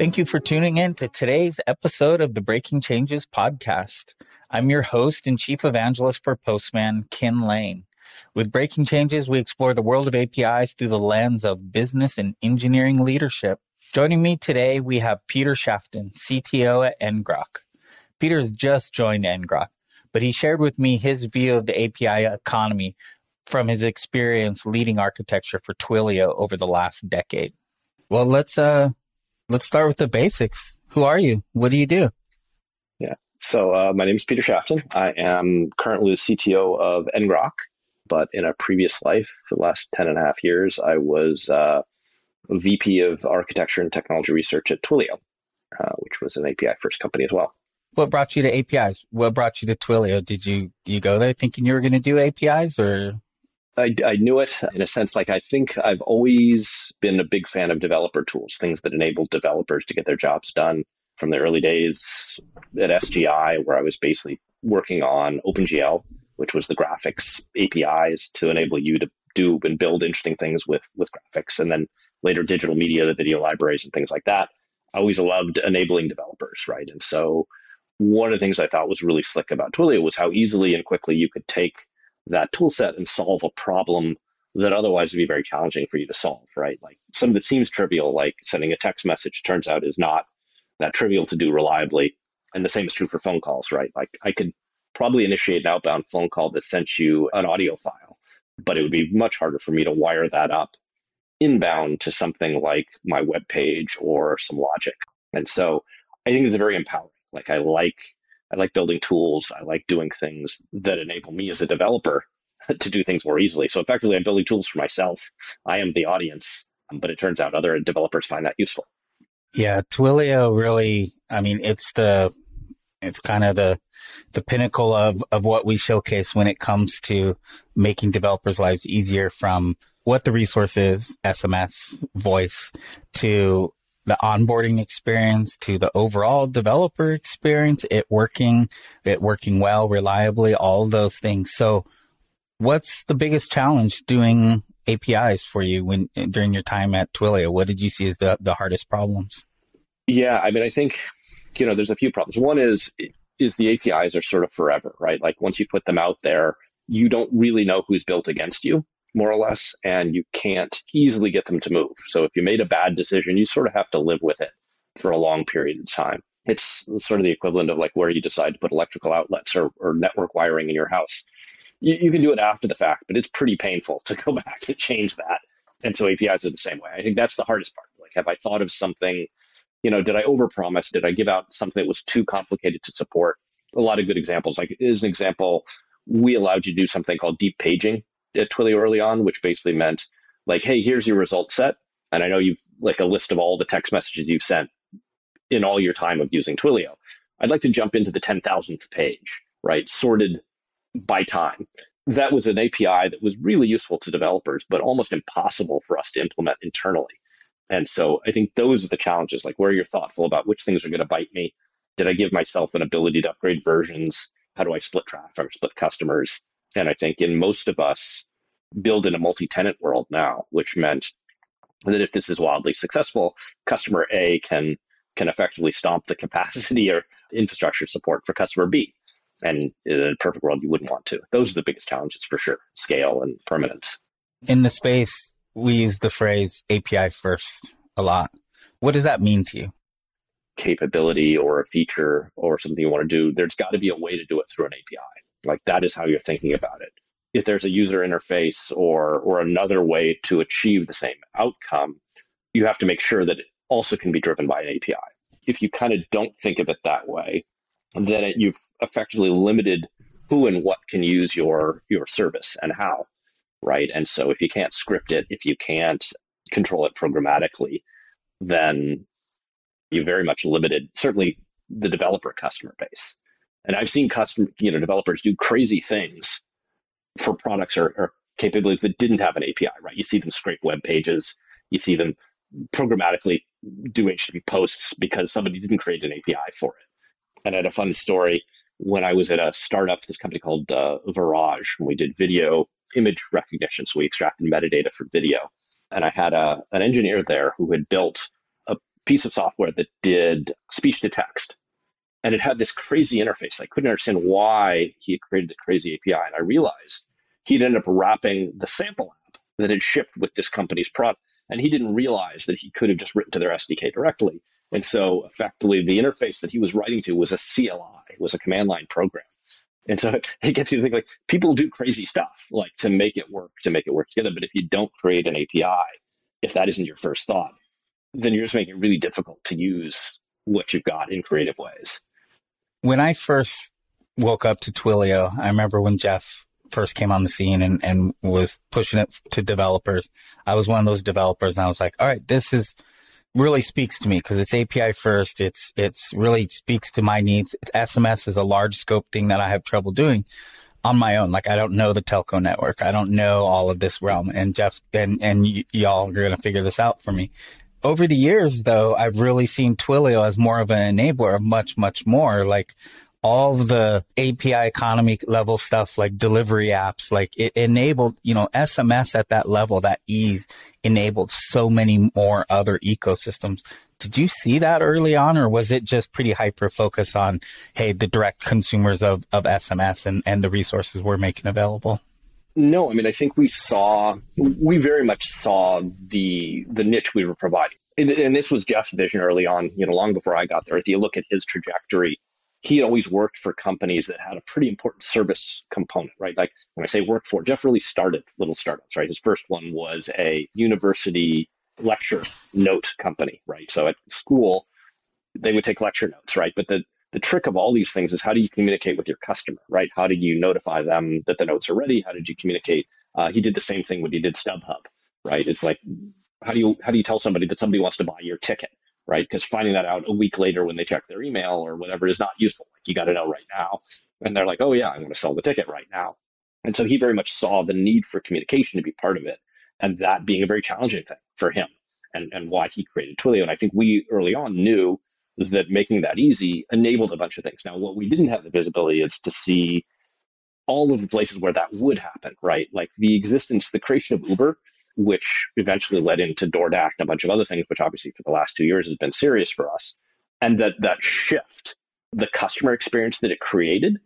Thank you for tuning in to today's episode of the Breaking Changes podcast. I'm your host and chief evangelist for Postman, Kin Lane. With Breaking Changes, we explore the world of APIs through the lens of business and engineering leadership. Joining me today, we have Peter Shafton, CTO at ngrok. Peter has just joined ngrok, but he shared with me his view of the API economy from his experience leading architecture for Twilio over the last decade. Well, let's uh let's start with the basics. Who are you? What do you do? Yeah. So uh, my name is Peter Shafton. I am currently the CTO of ngrok, but in a previous life, for the last 10 and a half years, I was uh, VP of Architecture and Technology Research at Twilio, uh, which was an API first company as well. What brought you to APIs? What brought you to Twilio? Did you you go there thinking you were going to do APIs or I, I, knew it in a sense. Like I think I've always been a big fan of developer tools, things that enable developers to get their jobs done. From the early days at SGI, where I was basically working on OpenGL, which was the graphics APIs to enable you to do and build interesting things with with graphics, and then later digital media, the video libraries, and things like that. I always loved enabling developers, right? And so one of the things I thought was really slick about Twilio was how easily and quickly you could take that tool set and solve a problem that otherwise would be very challenging for you to solve, right? Like some that seems trivial, like sending a text message, turns out is not that trivial to do reliably. And the same is true for phone calls, right? Like I could probably initiate an outbound phone call that sent you an audio file, but it would be much harder for me to wire that up inbound to something like my web page or some logic. And so I think it's very empowering. Like I like I like building tools. I like doing things that enable me as a developer to do things more easily. So effectively, I'm building tools for myself. I am the audience, um, but it turns out other developers find that useful. Yeah, Twilio really, I mean, it's the, it's kind of the, the pinnacle of, of what we showcase when it comes to making developers' lives easier from what the resource is, SMS, voice, to the onboarding experience to the overall developer experience, it working, it working well, reliably, all those things. So what's the biggest challenge doing APIs for you when during your time at Twilio? What did you see as the, the hardest problems? Yeah, I mean, I think, you know, there's a few problems. One is, is the APIs are sort of forever, right? Like once you put them out there, you don't really know who's built against you more or less, and you can't easily get them to move. So if you made a bad decision, you sort of have to live with it for a long period of time. It's sort of the equivalent of like where you decide to put electrical outlets or, or network wiring in your house. You, you can do it after the fact, but it's pretty painful to go back and change that. And so APIs are the same way. I think that's the hardest part. Like, have I thought of something? You know, did I overpromise? Did I give out something that was too complicated to support? A lot of good examples. Like, as an example, we allowed you to do something called deep paging, at Twilio early on, which basically meant like, hey, here's your result set. And I know you've like a list of all the text messages you've sent in all your time of using Twilio. I'd like to jump into the 10,000th page, right? Sorted by time. That was an API that was really useful to developers, but almost impossible for us to implement internally. And so I think those are the challenges, like where are you're thoughtful about which things are going to bite me. Did I give myself an ability to upgrade versions? How do I split traffic or split customers? And I think in most of us build in a multi-tenant world now, which meant that if this is wildly successful, customer A can can effectively stomp the capacity or infrastructure support for customer B. And in a perfect world, you wouldn't want to. Those are the biggest challenges for sure scale and permanence. In the space, we use the phrase API first a lot. What does that mean to you? Capability or a feature or something you want to do, there's got to be a way to do it through an API. Like that is how you're thinking about it. If there's a user interface or or another way to achieve the same outcome, you have to make sure that it also can be driven by an API. If you kind of don't think of it that way, then it, you've effectively limited who and what can use your your service and how, right? And so if you can't script it, if you can't control it programmatically, then you very much limited certainly the developer customer base. And I've seen custom, you know, developers do crazy things for products or, or capabilities that didn't have an API, right? You see them scrape web pages, you see them programmatically do HTTP posts because somebody didn't create an API for it. And I had a fun story when I was at a startup, this company called uh, Virage, and we did video image recognition. So we extracted metadata for video. And I had a, an engineer there who had built a piece of software that did speech to text. And it had this crazy interface. I couldn't understand why he had created the crazy API. And I realized he'd ended up wrapping the sample app that had shipped with this company's product. And he didn't realize that he could have just written to their SDK directly. And so effectively the interface that he was writing to was a CLI, was a command line program. And so it gets you to think like people do crazy stuff like to make it work, to make it work together. But if you don't create an API, if that isn't your first thought, then you're just making it really difficult to use what you've got in creative ways. When I first woke up to Twilio, I remember when Jeff first came on the scene and, and was pushing it to developers. I was one of those developers and I was like, all right, this is really speaks to me because it's API first. It's, it's really speaks to my needs. SMS is a large scope thing that I have trouble doing on my own. Like I don't know the telco network. I don't know all of this realm and Jeff's and, and y- y'all are going to figure this out for me. Over the years though, I've really seen Twilio as more of an enabler of much, much more. Like all the API economy level stuff like delivery apps, like it enabled, you know, SMS at that level, that ease enabled so many more other ecosystems. Did you see that early on or was it just pretty hyper focused on, hey, the direct consumers of, of SMS and, and the resources we're making available? No, I mean, I think we saw, we very much saw the the niche we were providing. And, and this was Jeff's vision early on, you know, long before I got there. If you look at his trajectory, he always worked for companies that had a pretty important service component, right? Like when I say work for, Jeff really started little startups, right? His first one was a university lecture note company, right? So at school, they would take lecture notes, right? But the the trick of all these things is how do you communicate with your customer, right? How do you notify them that the notes are ready? How did you communicate? Uh, he did the same thing when he did StubHub, right? It's like how do you how do you tell somebody that somebody wants to buy your ticket? right? Because finding that out a week later when they check their email or whatever is not useful. Like you got to know right now. And they're like, oh, yeah, I'm going to sell the ticket right now. And so he very much saw the need for communication to be part of it and that being a very challenging thing for him and, and why he created Twilio. And I think we early on knew that making that easy enabled a bunch of things. Now, what we didn't have the visibility is to see all of the places where that would happen, right? Like the existence, the creation of Uber which eventually led into DoorDash and a bunch of other things, which obviously for the last two years has been serious for us. And that that shift, the customer experience that it created,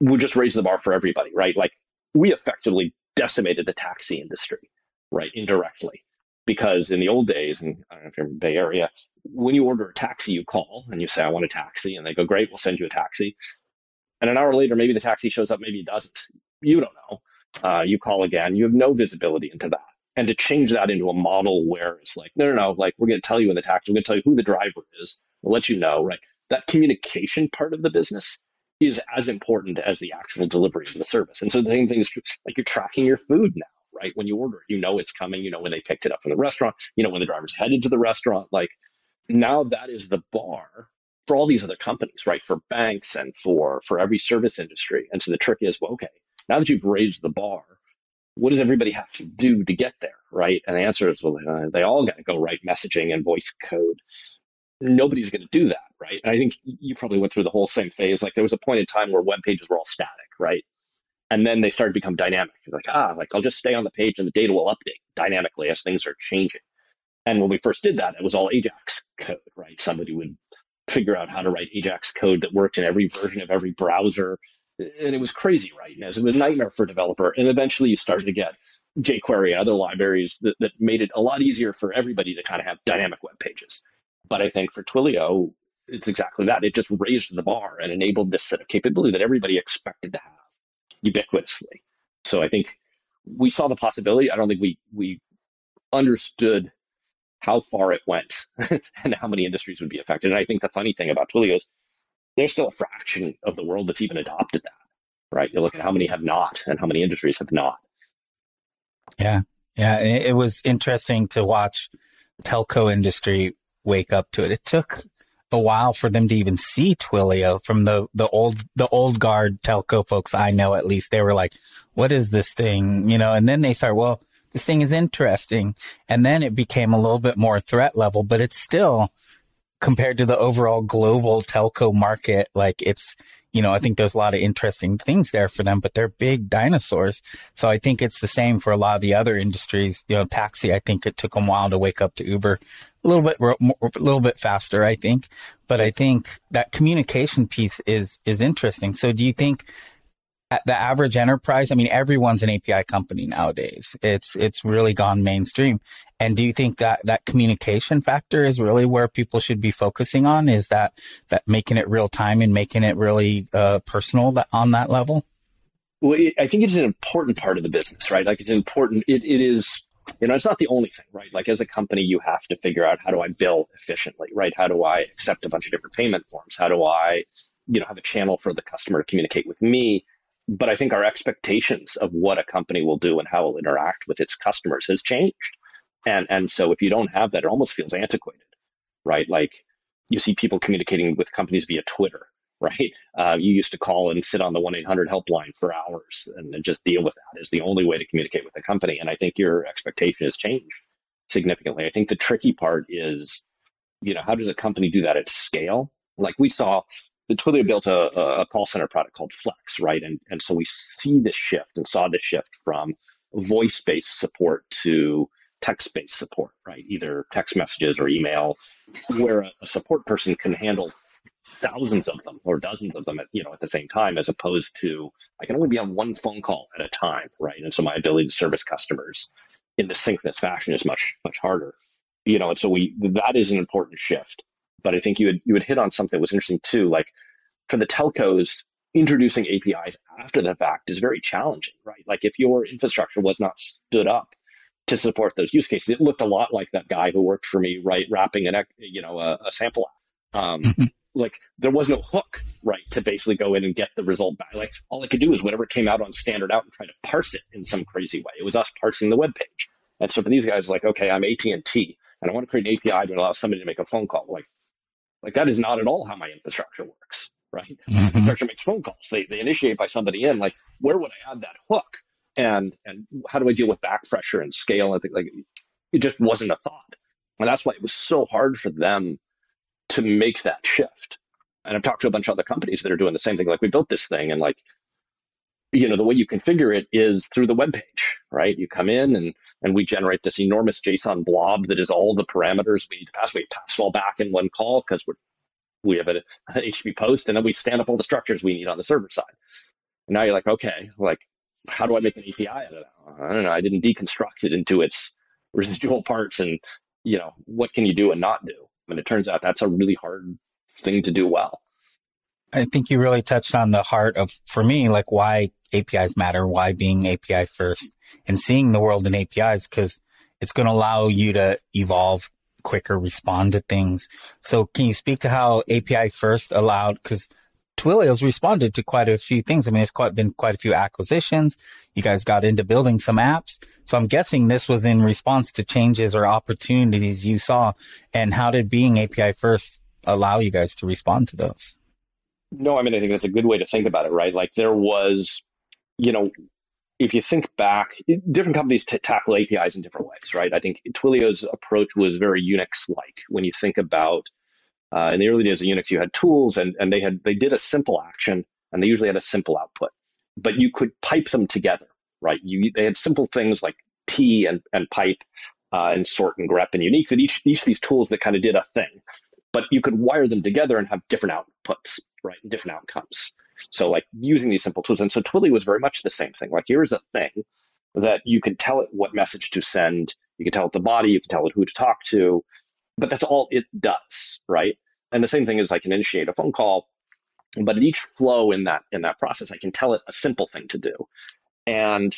would just raise the bar for everybody, right? Like we effectively decimated the taxi industry, right, indirectly. Because in the old days, and I don't know if you're in the Bay Area, when you order a taxi, you call and you say, I want a taxi. And they go, Great, we'll send you a taxi. And an hour later, maybe the taxi shows up, maybe it doesn't. You don't know uh, you call again, you have no visibility into that. And to change that into a model where it's like, no, no, no, like we're going to tell you in the taxi, we're going to tell you who the driver is, we'll let you know, right? That communication part of the business is as important as the actual delivery of the service. And so the same thing is true, like you're tracking your food now, right? When you order it, you know it's coming, you know when they picked it up from the restaurant, you know when the driver's headed to the restaurant. Like now that is the bar for all these other companies, right? For banks and for for every service industry. And so the trick is, well, okay, now that you've raised the bar, what does everybody have to do to get there, right? And the answer is, well, uh, they all got to go write messaging and voice code. Nobody's going to do that, right? And I think you probably went through the whole same phase. Like there was a point in time where web pages were all static, right? And then they started to become dynamic. You're like, ah, like I'll just stay on the page and the data will update dynamically as things are changing. And when we first did that, it was all Ajax code, right? Somebody would figure out how to write Ajax code that worked in every version of every browser and it was crazy, right? And it was a nightmare for a developer. And eventually you started to get jQuery and other libraries that, that made it a lot easier for everybody to kind of have dynamic web pages. But I think for Twilio, it's exactly that. It just raised the bar and enabled this set of capability that everybody expected to have ubiquitously. So I think we saw the possibility. I don't think we we understood how far it went and how many industries would be affected. And I think the funny thing about Twilio is there's still a fraction of the world that's even adopted that, right? You look at how many have not and how many industries have not. Yeah. Yeah. It was interesting to watch telco industry wake up to it. It took a while for them to even see Twilio from the, the old, the old guard telco folks I know at least. They were like, what is this thing? You know, and then they start, well, this thing is interesting. And then it became a little bit more threat level, but it's still, compared to the overall global telco market, like it's you know, I think there's a lot of interesting things there for them, but they're big dinosaurs. So I think it's the same for a lot of the other industries. You know, taxi, I think it took them a while to wake up to Uber a little bit, a little bit faster, I think. But I think that communication piece is, is interesting. So do you think the average enterprise, I mean, everyone's an API company nowadays. It's, it's really gone mainstream. And do you think that that communication factor is really where people should be focusing on? Is that, that making it real time and making it really uh, personal that, on that level? Well, it, I think it's an important part of the business, right? Like it's important. It, it is, you know, it's not the only thing, right? Like as a company, you have to figure out how do I bill efficiently, right? How do I accept a bunch of different payment forms? How do I, you know, have a channel for the customer to communicate with me? But I think our expectations of what a company will do and how it will interact with its customers has changed. And, and so if you don't have that, it almost feels antiquated, right? Like you see people communicating with companies via Twitter, right? Uh, you used to call and sit on the 1 800 helpline for hours and, and just deal with that is the only way to communicate with a company. And I think your expectation has changed significantly. I think the tricky part is, you know, how does a company do that at scale? Like we saw Twilio built a, a call center product called Flex, right? And, and so we see this shift and saw this shift from voice based support to text based support, right? Either text messages or email, where a, a, support person can handle thousands of them or dozens of them at, you know, at the same time, as opposed to I can only be on one phone call at a time, right? And so my ability to service customers in this synchronous fashion is much, much harder. You know, and so we that is an important shift. But I think you would you would hit on something that was interesting too. Like for the telcos, introducing APIs after the fact is very challenging, right? Like if your infrastructure was not stood up to support those use cases, it looked a lot like that guy who worked for me, right, wrapping an you know a, a sample app. Um, mm-hmm. like there was no hook, right, to basically go in and get the result back. Like all I could do is whatever came out on standard out and try to parse it in some crazy way. It was us parsing the web page. And so for these guys, like, okay, I'm AT and T, and I want to create an API to allow somebody to make a phone call. Like, like that is not at all how my infrastructure works, right? Mm-hmm. Infrastructure makes phone calls. They, they initiate by somebody in. Like, where would I add that hook? And and how do I deal with back pressure and scale and things like it just wasn't a thought. And that's why it was so hard for them to make that shift. And I've talked to a bunch of other companies that are doing the same thing. Like we built this thing and like you know the way you configure it is through the web page right you come in and and we generate this enormous json blob that is all the parameters we need to pass we pass it all back in one call because we're we have an http post and then we stand up all the structures we need on the server side and now you're like okay like how do i make an api out of that? I don't know. I didn't deconstruct it into its residual parts and you know what can you do and not do? And it turns out that's a really hard thing to do well. I think you really touched on the heart of, for me, like why APIs matter, why being API first and seeing the world in APIs because it's going to allow you to evolve quicker, respond to things. So can you speak to how API first allowed, because Twilio's responded to quite a few things. I mean, there's quite been quite a few acquisitions. You guys got into building some apps. So I'm guessing this was in response to changes or opportunities you saw. And how did being API first allow you guys to respond to those? No, I mean, I think that's a good way to think about it, right? Like there was you know, if you think back, different companies t- tackle APIs in different ways, right? I think Twilio's approach was very Unix-like. When you think about uh, in the early days of Unix, you had tools, and and they had they did a simple action, and they usually had a simple output, but you could pipe them together, right? You they had simple things like tee and and pipe uh, and sort and grep and unique that each each of these tools that kind of did a thing, but you could wire them together and have different outputs, right? Different outcomes. So like using these simple tools. And so Twilio was very much the same thing. Like here's a thing that you can tell it what message to send. You can tell it the body, you can tell it who to talk to, but that's all it does, right? And the same thing is I can initiate a phone call, but at each flow in that in that process, I can tell it a simple thing to do. And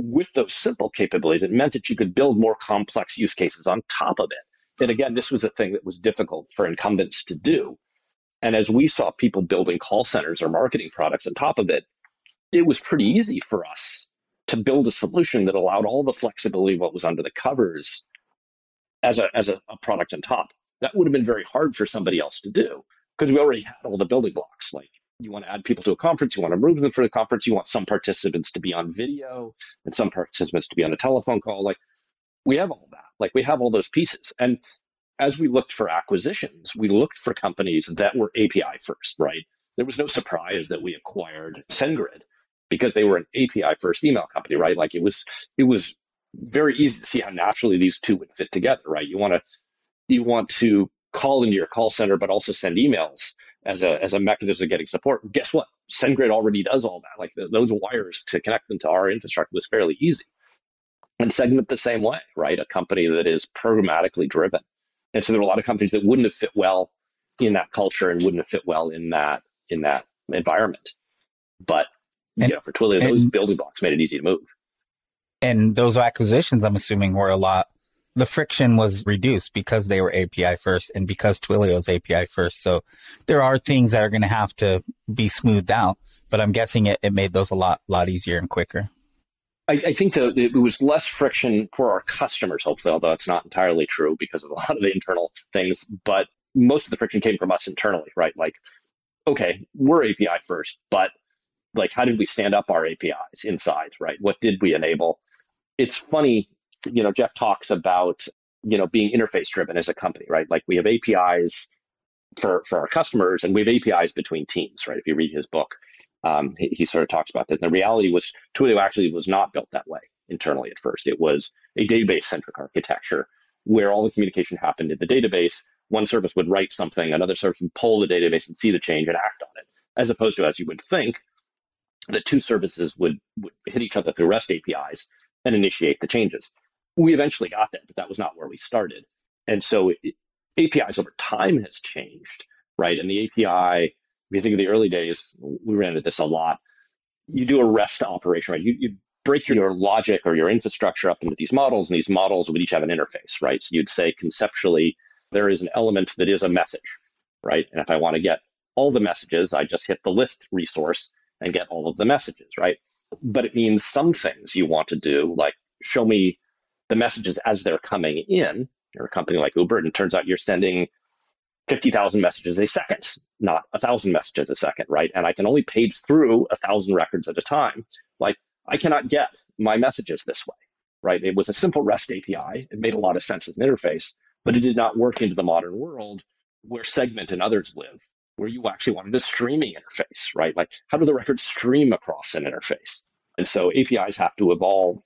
with those simple capabilities, it meant that you could build more complex use cases on top of it. And again, this was a thing that was difficult for incumbents to do and as we saw people building call centers or marketing products on top of it, it was pretty easy for us to build a solution that allowed all the flexibility of what was under the covers as a, as a, a product on top. That would have been very hard for somebody else to do because we already had all the building blocks. Like you want to add people to a conference, you want to move them for the conference, you want some participants to be on video and some participants to be on a telephone call. Like we have all that. Like we have all those pieces. And as we looked for acquisitions, we looked for companies that were API first, right? there was no surprise that we acquired SendGrid because they were an API first email company, right? Like it was, it was very easy to see how naturally these two would fit together, right? You want to, you want to call into your call center, but also send emails as a, as a mechanism of getting support. Guess what? SendGrid already does all that. Like the, those wires to connect them to our infrastructure was fairly easy. And Segment the same way, right? A company that is programmatically driven. And so there are a lot of companies that wouldn't have fit well in that culture and wouldn't have fit well in that in that environment. But and, you know, for Twilio, those building blocks made it easy to move. And those acquisitions, I'm assuming, were a lot. The friction was reduced because they were API first and because Twilio Twilio's API first. So there are things that are going to have to be smoothed out, but I'm guessing it, it made those a lot, lot easier and quicker. I, I think that it was less friction for our customers, hopefully, although it's not entirely true because of a lot of the internal things. But most of the friction came from us internally, right? Like, okay, we're API first, but like, how did we stand up our APIs inside, right? What did we enable? It's funny, you know, Jeff talks about, you know, being interface driven as a company, right? Like we have APIs for, for our customers and we have APIs between teams, right? If you read his book, um, he, he, sort of talks about this. And the reality was Twilio actually was not built that way internally at first. It was a database centric architecture where all the communication happened in the database one service would write something, another service would pull the database and see the change and act on it, as opposed to as you would think that two services would, would hit each other through REST APIs and initiate the changes. We eventually got there, but that was not where we started. And so it, APIs over time has changed, right? And the API, if you think of the early days, we ran into this a lot. You do a REST operation, right? You, you break your, your logic or your infrastructure up into these models, and these models would each have an interface, right? So you'd say conceptually, there is an element that is a message, right? And if I want to get all the messages, I just hit the list resource and get all of the messages, right? But it means some things you want to do, like show me the messages as they're coming in. You're a company like Uber, and it turns out you're sending 50,000 messages a second, not a thousand messages a second, right? And I can only page through a thousand records at a time. Like I cannot get my messages this way, right? It was a simple REST API. It made a lot of sense as an interface, but it did not work into the modern world where Segment and others live, where you actually wanted a streaming interface, right? Like, how do the records stream across an interface? And so APIs have to evolve.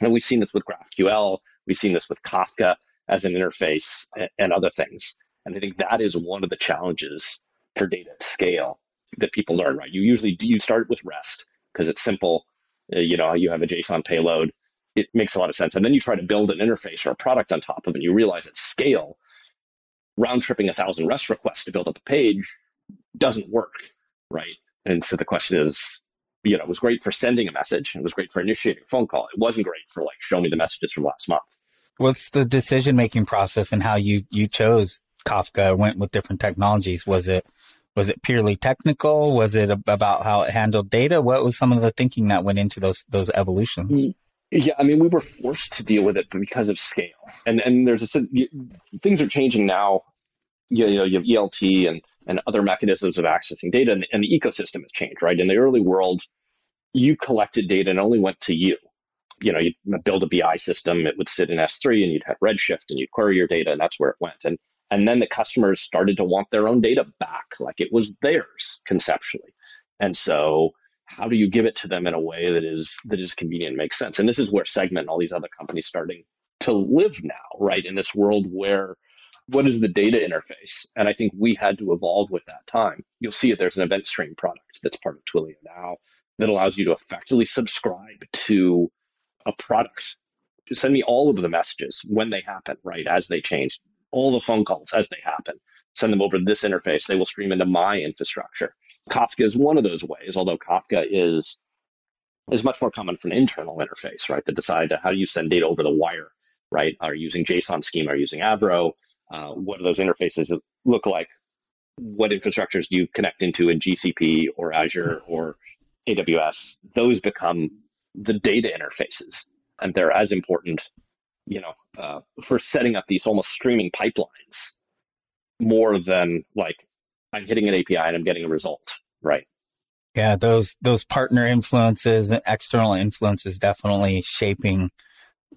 And we've seen this with GraphQL, we've seen this with Kafka as an interface and, other things. And I think that is one of the challenges for data at scale that people learn, right? You usually do, you start with REST because it's simple. Uh, you know, you have a JSON payload it makes a lot of sense. And then you try to build an interface or a product on top of it, and you realize at scale, round tripping a thousand REST requests to build up a page doesn't work, right? And so the question is, you know, it was great for sending a message. It was great for initiating a phone call. It wasn't great for like, show me the messages from last month. What's the decision making process and how you you chose Kafka? Went with different technologies. Was it was it purely technical? Was it about how it handled data? What was some of the thinking that went into those those evolutions? Mm-hmm. Yeah, I mean, we were forced to deal with it because of scale, and and there's a things are changing now. You know, you have ELT and and other mechanisms of accessing data, and, and the ecosystem has changed. Right in the early world, you collected data and only went to you. You know, you build a BI system, it would sit in S3, and you'd have Redshift, and you'd query your data, and that's where it went. And and then the customers started to want their own data back, like it was theirs conceptually. And so how do you give it to them in a way that is that is convenient and makes sense? And this is where segment and all these other companies starting to live now right? In this world where what is the data interface? And i think we had to evolve with that time. You'll see it there's an event stream product that's part of twilio now that allows you to effectively subscribe to a product. Send me all of the messages when they happen right as they change all the phone calls as they happen send them over this interface they will stream into my infrastructure Kafka is one of those ways, although Kafka is is much more common for an internal interface, right? To decide how do you send data over the wire, right? Are you using JSON schema? Are you using Avro? Uh, what do those interfaces look like? What infrastructures do you connect into in GCP or Azure or AWS? Those become the data interfaces, and they're as important, you know, uh, for setting up these almost streaming pipelines more than like I'm hitting an API and I'm getting a result, right? Yeah, those those partner influences and external influences definitely shaping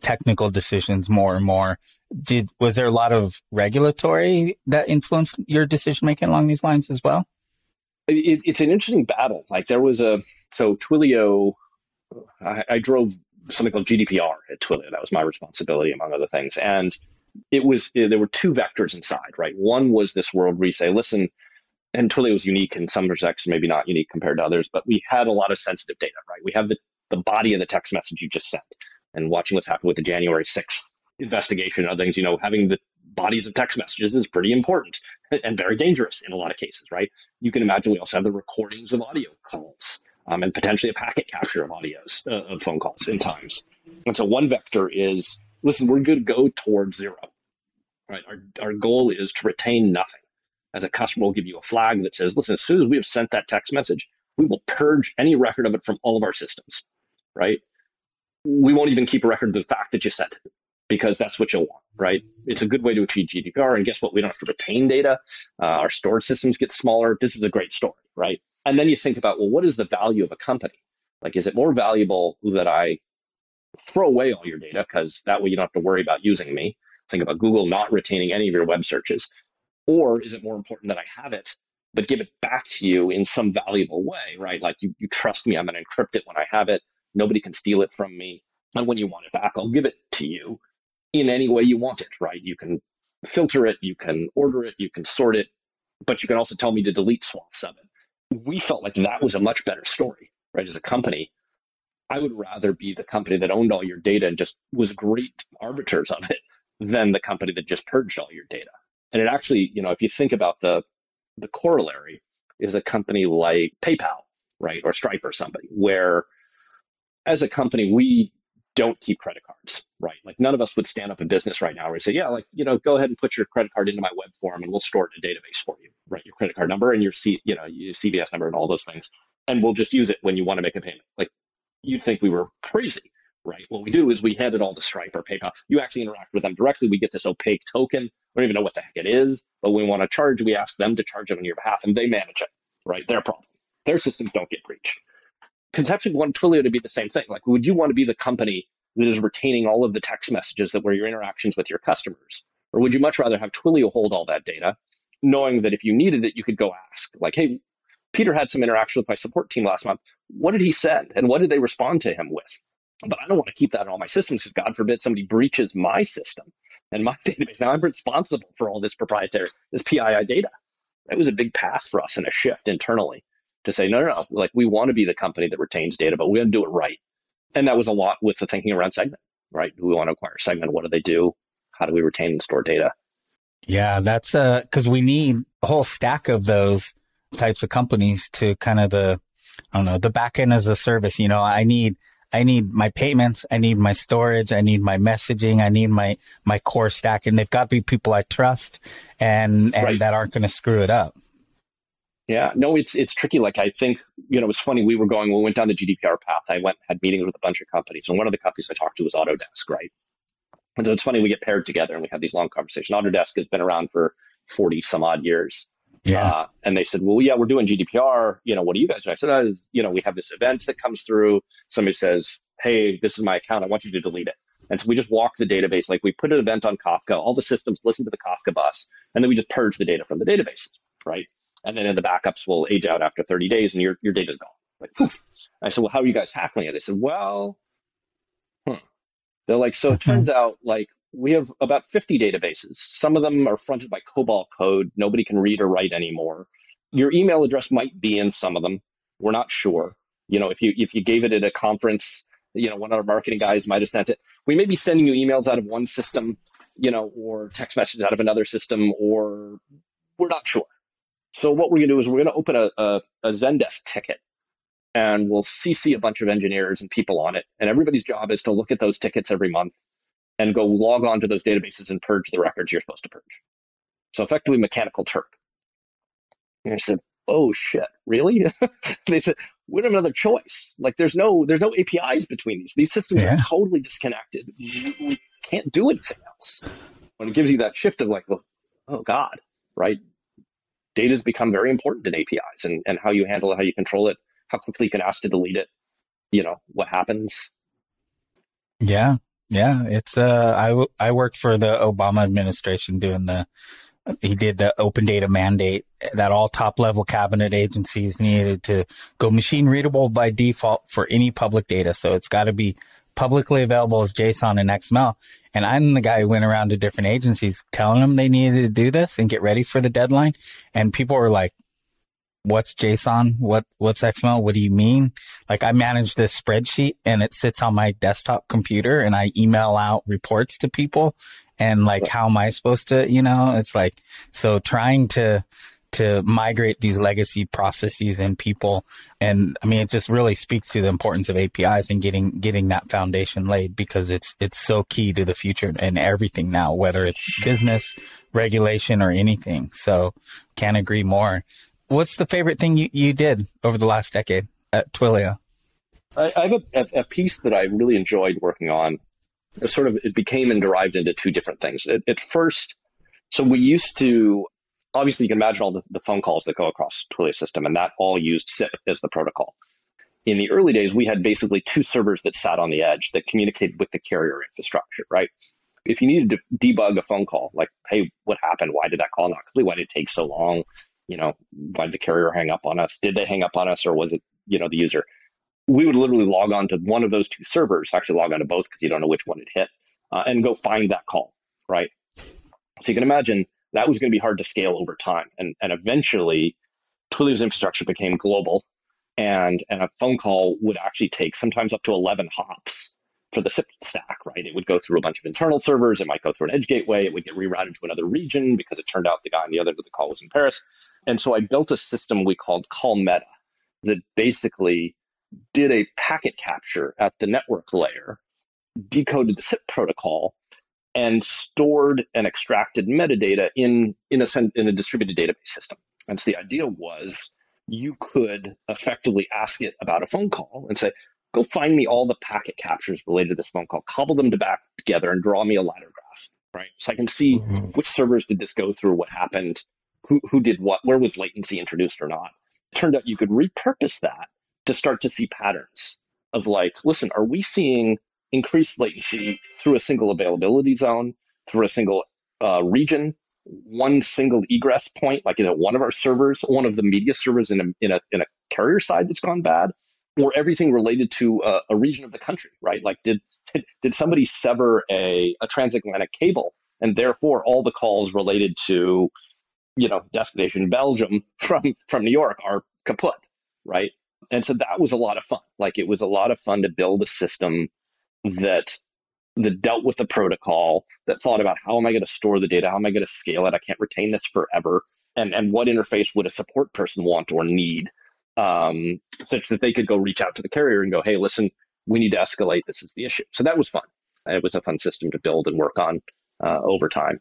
technical decisions more and more. Did was there a lot of regulatory that influenced your decision making along these lines as well? it, it's an interesting battle. Like there was a so Twilio, I, I drove something called GDPR at Twilio. That was my responsibility, among other things. And it was there were two vectors inside, right? One was this world where you say, listen, and Twilio was unique in some respects, maybe not unique compared to others, but we had a lot of sensitive data, right? We have the, the body of the text message you just sent and watching what's happened with the January 6th investigation and other things, you know, having the bodies of text messages is pretty important and very dangerous in a lot of cases, right? You can imagine we also have the recordings of audio calls um, and potentially a packet capture of audios uh, of phone calls in times. And so one vector is, listen, we're going to go towards zero, right? Our, our goal is to retain nothing. As a customer, we'll give you a flag that says, listen, as soon as we have sent that text message, we will purge any record of it from all of our systems, right? We won't even keep a record of the fact that you sent it because that's what you'll want, right? It's a good way to achieve GDPR. And guess what? We don't have to retain data. Uh, our storage systems get smaller. This is a great story, right? And then you think about, well, what is the value of a company? Like, is it more valuable that I throw away all your data because that way you don't have to worry about using me? Think about Google not retaining any of your web searches. Or is it more important that I have it, but give it back to you in some valuable way, right? Like, you, you trust me, I'm going to encrypt it when I have it. Nobody can steal it from me. And when you want it back, I'll give it to you in any way you want it, right? You can filter it, you can order it, you can sort it, but you can also tell me to delete swaths of it. We felt like that was a much better story, right? As a company, I would rather be the company that owned all your data and just was great arbiters of it than the company that just purged all your data. And it actually, you know, if you think about the the corollary is a company like PayPal, right, or Stripe or somebody, where as a company we don't keep credit cards, right? Like none of us would stand up in business right now where we say, yeah, like, you know, go ahead and put your credit card into my web form and we'll store it in a database for you, right? Your credit card number and your C, you know, your CVS number and all those things. And we'll just use it when you want to make a payment. Like you'd think we were crazy, right? What we do is we hand it all to Stripe or PayPal. You actually interact with them directly. We get this opaque token. We don't even know what the heck it is, but we want to charge, we ask them to charge it on your behalf and they manage it, right? Their problem. Their systems don't get breached conceptually want Twilio to be the same thing. Like, would you want to be the company that is retaining all of the text messages that were your interactions with your customers? Or would you much rather have Twilio hold all that data, knowing that if you needed it, you could go ask, like, hey, Peter had some interaction with my support team last month. What did he send? And what did they respond to him with? But I don't want to keep that in all my systems because God forbid somebody breaches my system and my database. Now I'm responsible for all this proprietary, this PII data. That was a big path for us and a shift internally to say, no, no, no, like we want to be the company that retains data, but we're going to do it right. And that was a lot with the thinking around segment, right? Do we want to acquire segment? What do they do? How do we retain and store data? Yeah, that's uh because we need a whole stack of those types of companies to kind of the I don't know, the back end as a service. You know, I need I need my payments, I need my storage, I need my messaging, I need my my core stack, and they've got to be people I trust and and right. that aren't going to screw it up. Yeah, no, it's it's tricky. Like I think you know, it was funny. We were going, we went down the GDPR path. I went had meetings with a bunch of companies, and one of the companies I talked to was Autodesk, right? And so it's funny we get paired together and we have these long conversations. Autodesk has been around for forty some odd years. Yeah. Uh, and they said, well, yeah, we're doing GDPR. You know, what do you guys do? I said, oh, you know, we have this event that comes through. Somebody says, hey, this is my account. I want you to delete it. And so we just walk the database. Like we put an event on Kafka, all the systems listen to the Kafka bus, and then we just purge the data from the database, right? and then in the backups will age out after 30 days and your, your data's gone. Like, poof. I said, well, how are you guys tackling it? They said, well, hmm. they're like, so it turns out like we have about 50 databases. Some of them are fronted by COBOL code. Nobody can read or write anymore. Your email address might be in some of them. We're not sure. You know, if you if you gave it at a conference, you know, one of our marketing guys might have sent it. We may be sending you emails out of one system, you know, or text messages out of another system, or we're not sure. So what we're to do is we're to open a, a, a Zendesk ticket and we'll CC a bunch of engineers and people on it. And everybody's job is to look at those tickets every month and go log on to those databases and purge the records you're supposed to purge. So effectively mechanical Turk. And I said, oh shit, really? they said, we don't have another choice. Like there's no there's no APIs between these. These systems yeah. are totally disconnected. We can't do anything else. When it gives you that shift of like, well, oh God, right? data has become very important in APIs and, and how you handle it, how you control it, how quickly you can ask to delete it, you know, what happens. Yeah. Yeah. It's, uh, I, w- I worked for the Obama administration doing the, he did the open data mandate that all top level cabinet agencies needed to go machine readable by default for any public data. So it's got to be publicly available as JSON and XML. And I'm the guy who went around to different agencies telling them they needed to do this and get ready for the deadline. And people were like, what's JSON? What, what's XML? What do you mean? Like I manage this spreadsheet and it sits on my desktop computer and I email out reports to people and like, how am I supposed to, you know, it's like, so trying to, to migrate these legacy processes and people. And I mean, it just really speaks to the importance of APIs and getting, getting that foundation laid because it's, it's so key to the future and everything now, whether it's business, regulation or anything. So can't agree more. What's the favorite thing you, you did over the last decade at Twilio? I, I have a, a, piece that I really enjoyed working on. It sort of it became and derived into two different things. At, at first, so we used to obviously you can imagine all the, the phone calls that go across Twilio system, and that all used SIP as the protocol. In the early days, we had basically two servers that sat on the edge that communicated with the carrier infrastructure, right? If you needed to debug a phone call, like, hey, what happened? Why did that call not complete? Why did it take so long? You know, why did the carrier hang up on us? Did they hang up on us or was it, you know, the user? We would literally log on to one of those two servers, actually log on to both because you don't know which one it hit, uh, and go find that call, right? So you can imagine that was going to be hard to scale over time. And, and eventually, Twilio's infrastructure became global, and, and a phone call would actually take sometimes up to 11 hops for the SIP stack, right? It would go through a bunch of internal servers. It might go through an edge gateway. It would get rerouted to another region because it turned out the guy on the other end of the call was in Paris. And so I built a system we called Call Meta that basically did a packet capture at the network layer, decoded the SIP protocol, and stored and extracted metadata in, in, a, in a distributed database system. And so the idea was you could effectively ask it about a phone call and say, go find me all the packet captures related to this phone call, cobble them to back together and draw me a ladder graph, right? So I can see mm-hmm. which servers did this go through, what happened, who, who did what, where was latency introduced or not. It turned out you could repurpose that to start to see patterns of like, listen, are we seeing increased latency through a single availability zone, through a single uh, region, one single egress point? Like, is it one of our servers, one of the media servers in a, in a, in a carrier side that's gone bad? Or everything related to a, a region of the country, right? Like, did did somebody sever a, a transatlantic cable, and therefore all the calls related to you know, destination Belgium from from New York are kaput, right? And so that was a lot of fun. Like it was a lot of fun to build a system that that dealt with the protocol, that thought about how am I going to store the data, how am I going to scale it? I can't retain this forever, and and what interface would a support person want or need, um, such that they could go reach out to the carrier and go, hey, listen, we need to escalate. This is the issue. So that was fun. It was a fun system to build and work on uh, over time.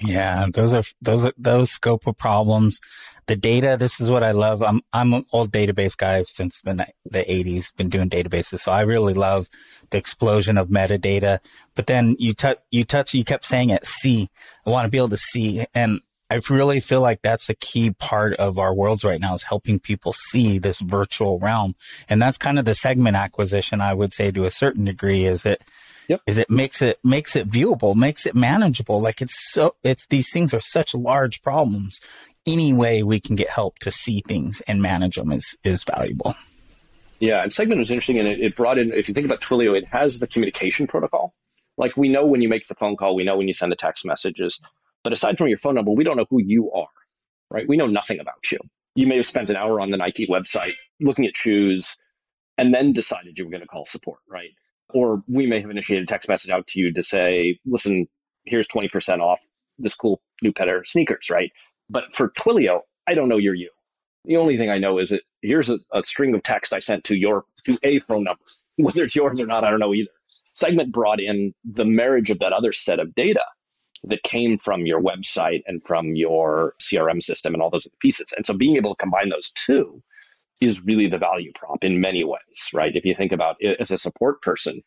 Yeah, those are those are those scope of problems. The data. This is what I love. I'm I'm an old database guy since the the 80s. Been doing databases, so I really love the explosion of metadata. But then you touch you touch you kept saying it. See, I want to be able to see, and I really feel like that's the key part of our worlds right now is helping people see this virtual realm, and that's kind of the segment acquisition. I would say to a certain degree is that Yep. Is it makes it makes it viewable, makes it manageable. Like it's so it's these things are such large problems. Any way we can get help to see things and manage them is is valuable. Yeah, and Segment was interesting, and it, it brought in. If you think about Twilio, it has the communication protocol. Like we know when you make the phone call, we know when you send the text messages, but aside from your phone number, we don't know who you are, right? We know nothing about you. You may have spent an hour on the Nike website looking at shoes, and then decided you were going to call support, right? Or we may have initiated a text message out to you to say, listen, here's 20% off this cool new pair of sneakers, right? But for Twilio, I don't know you're you. The only thing I know is that here's a, a string of text I sent to your to a phone number. Whether it's yours or not, I don't know either. Segment brought in the marriage of that other set of data that came from your website and from your CRM system and all those other pieces. And so being able to combine those two is really the value prop in many ways, right? If you think about it as a support person,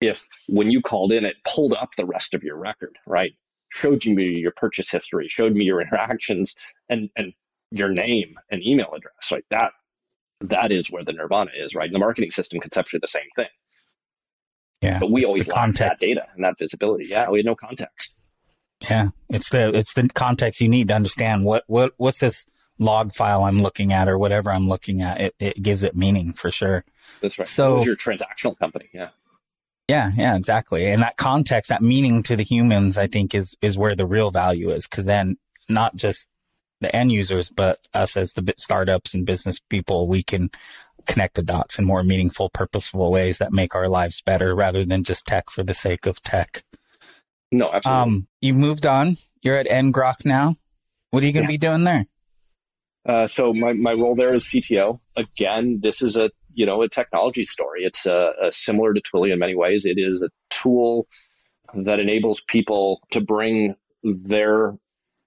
if when you called in, it pulled up the rest of your record, right? Showed you your purchase history, showed me your interactions and, and your name and email address, right? That that is where the nirvana is, right? the marketing system conceptually the same thing. Yeah. But we always lacked that data and that visibility. Yeah, we had no context. Yeah, it's the it's the context you need to understand what what what's this log file I'm looking at or whatever I'm looking at. It it gives it meaning for sure. That's right. So your transactional company, yeah. Yeah, yeah, exactly. And that context, that meaning to the humans, I think is is where the real value is. Because then, not just the end users, but us as the startups and business people, we can connect the dots in more meaningful, purposeful ways that make our lives better, rather than just tech for the sake of tech. No, absolutely. Um, you moved on. You're at ngrok now. What are you going to yeah. be doing there? Uh, so my, my role there is CTO. Again, this is a you know a technology story. It's a, a similar to Twilio in many ways. It is a tool that enables people to bring their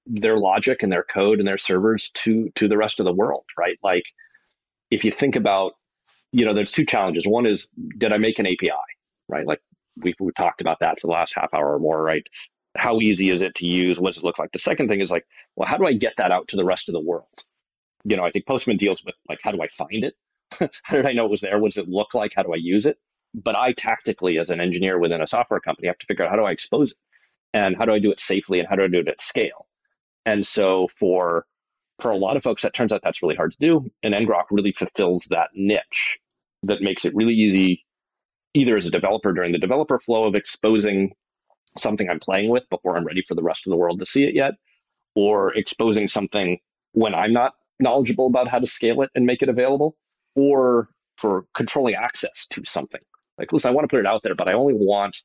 their logic and their code and their servers to to the rest of the world. Right? Like if you think about you know, there's two challenges. One is did I make an API? Right? Like we've, we talked about that for the last half hour or more. Right? How easy is it to use? What does it look like? The second thing is like, well, how do I get that out to the rest of the world? you know, I think Postman deals with like, how do I find it? how did I know it was there? What does it look like? How do I use it? But I tactically, as an engineer within a software company, have to figure out how do I expose it and how do I do it safely and how do I do it at scale? And so for for a lot of folks, that turns out that's really hard to do. And ngrok really fulfills that niche that makes it really easy, either as a developer during the developer flow of exposing something I'm playing with before I'm ready for the rest of the world to see it yet, or exposing something when I'm not knowledgeable about how to scale it and make it available, or for controlling access to something. Like, listen, I want to put it out there, but I only want,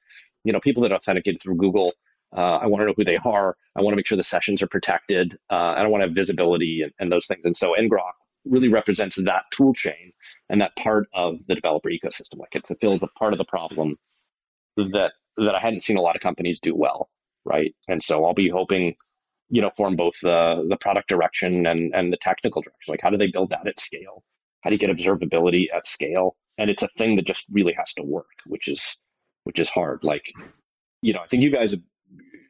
you know, people that authenticate through Google. Uh, I want to know who they are. I want to make sure the sessions are protected. Uh, I don't want to have visibility and, and those things. And so ngrok really represents that tool chain and that part of the developer ecosystem. Like it fulfills a part of the problem that that I hadn't seen a lot of companies do well, right? And so I'll be hoping you know, form both the the product direction and and the technical direction. Like, how do they build that at scale? How do you get observability at scale? And it's a thing that just really has to work, which is which is hard. Like, you know, I think you guys, have,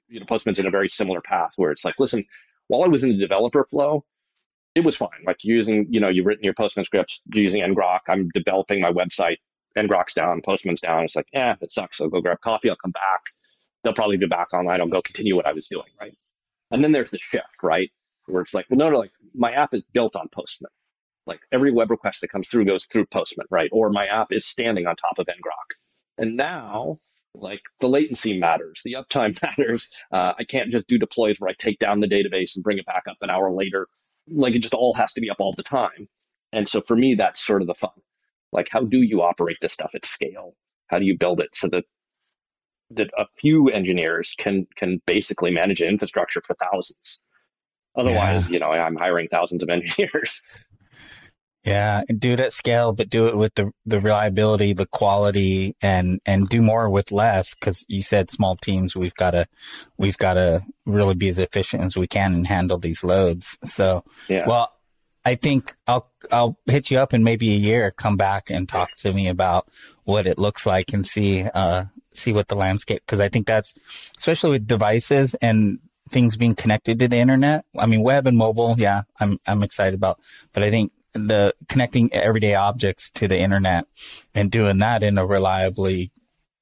you know, Postman's in a very similar path where it's like, listen, while I was in the developer flow, it was fine. Like using, you know, you've written your Postman scripts using ngrok. I'm developing my website. ngrok's down, Postman's down. It's like, yeah, it sucks. I'll go grab coffee. I'll come back. They'll probably be back online. I'll go continue what I was doing. Right. And then there's the shift, right? Where it's like, well, no, no, like my app is built on Postman. Like every web request that comes through goes through Postman, right? Or my app is standing on top of ngrok. And now, like the latency matters, the uptime matters. Uh, I can't just do deploys where I take down the database and bring it back up an hour later. Like it just all has to be up all the time. And so for me, that's sort of the fun. Like, how do you operate this stuff at scale? How do you build it so that that a few engineers can can basically manage an infrastructure for thousands. Otherwise, yeah. you know, I'm hiring thousands of engineers. Yeah, do it at scale, but do it with the the reliability, the quality, and and do more with less. Because you said small teams, we've got to we've got to really be as efficient as we can and handle these loads. So, yeah. well, I think I'll I'll hit you up in maybe a year. Come back and talk to me about what it looks like and see uh see what the landscape because I think that's especially with devices and things being connected to the internet. I mean, web and mobile, yeah, I'm I'm excited about, but I think the connecting everyday objects to the internet and doing that in a reliably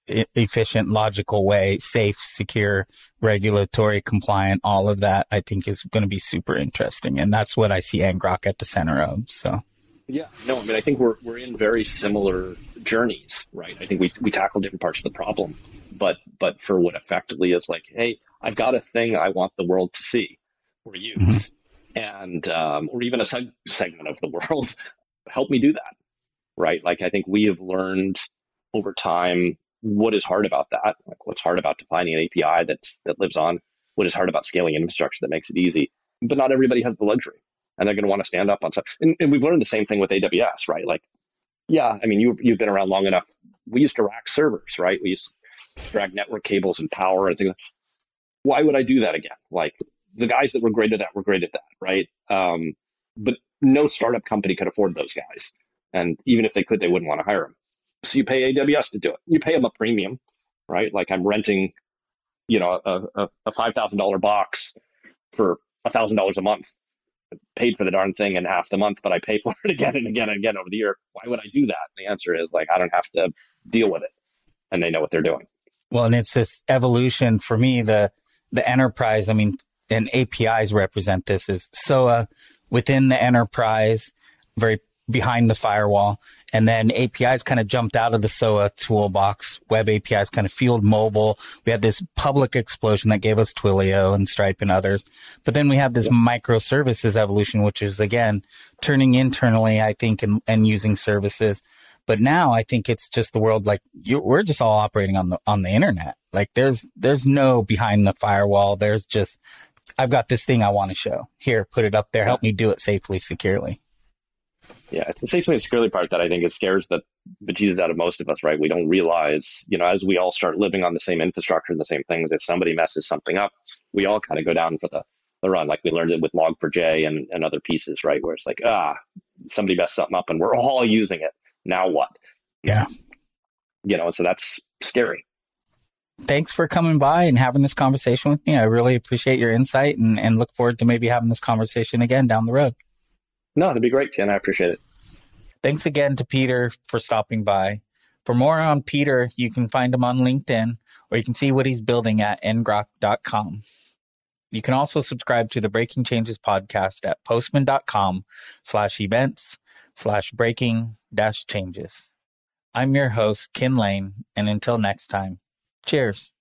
efficient, logical way, safe, secure, regulatory compliant, all of that, I think is going to be super interesting. And that's what I see ngrok at the center of. So. Yeah, no, I mean, I think we're, we're in very similar journeys, right? I think we, we tackle different parts of the problem, but, but for what effectively is like, Hey, I've got a thing I want the world to see or use. Mm-hmm. And, um, or even a seg- segment of the world, help me do that. Right. Like, I think we have learned over time what is hard about that? Like what's hard about defining an API that's that lives on? What is hard about scaling infrastructure that makes it easy? But not everybody has the luxury, and they're going to want to stand up on stuff. And, and, we've learned the same thing with AWS, right? Like, yeah, I mean, you you've been around long enough. We used to rack servers, right? We used to drag network cables and power and things. Why would I do that again? Like the guys that were great at that were great at that, right? Um, but no startup company could afford those guys, and even if they could, they wouldn't want to hire them. So you pay AWS to do it. You pay them a premium, right? Like I'm renting, you know, a, a, a five thousand dollar box for a thousand dollars a month. paid for the darn thing in half the month, but I pay for it again and again and again over the year. Why would I do that? And the answer is like I don't have to deal with it, and they know what they're doing. Well, and it's this evolution for me. The the enterprise, I mean, and APIs represent this is SOA within the enterprise, very behind the firewall. And then APIs kind of jumped out of the SOA toolbox. Web APIs kind of fueled mobile. We had this public explosion that gave us Twilio and Stripe and others. But then we have this microservices evolution, which is again turning internally, I think, and, and using services. But now I think it's just the world like you, we're just all operating on the on the internet. Like there's there's no behind the firewall. There's just I've got this thing I want to show. Here, put it up there. Help me do it safely, securely. Yeah, it's the safely and securely part that I think it scares the bejesus out of most of us, right? We don't realize, you know, as we all start living on the same infrastructure and the same things, if somebody messes something up, we all kind of go down for the, the run, like we learned it with Log4j and, and other pieces, right? Where it's like, ah, somebody messed something up and we're all using it. Now what? Yeah. You know, and so that's scary thanks for coming by and having this conversation with me. I really appreciate your insight and, and look forward to maybe having this conversation again down the road. No, that'd be great, Kin. I appreciate it. Thanks again to Peter for stopping by. For more on Peter, you can find him on LinkedIn or you can see what he's building at ngrok.com. You can also subscribe to the Breaking Changes podcast at postman.com slash events slash breaking dash changes. I'm your host, Kin Lane, and until next time, Cheers.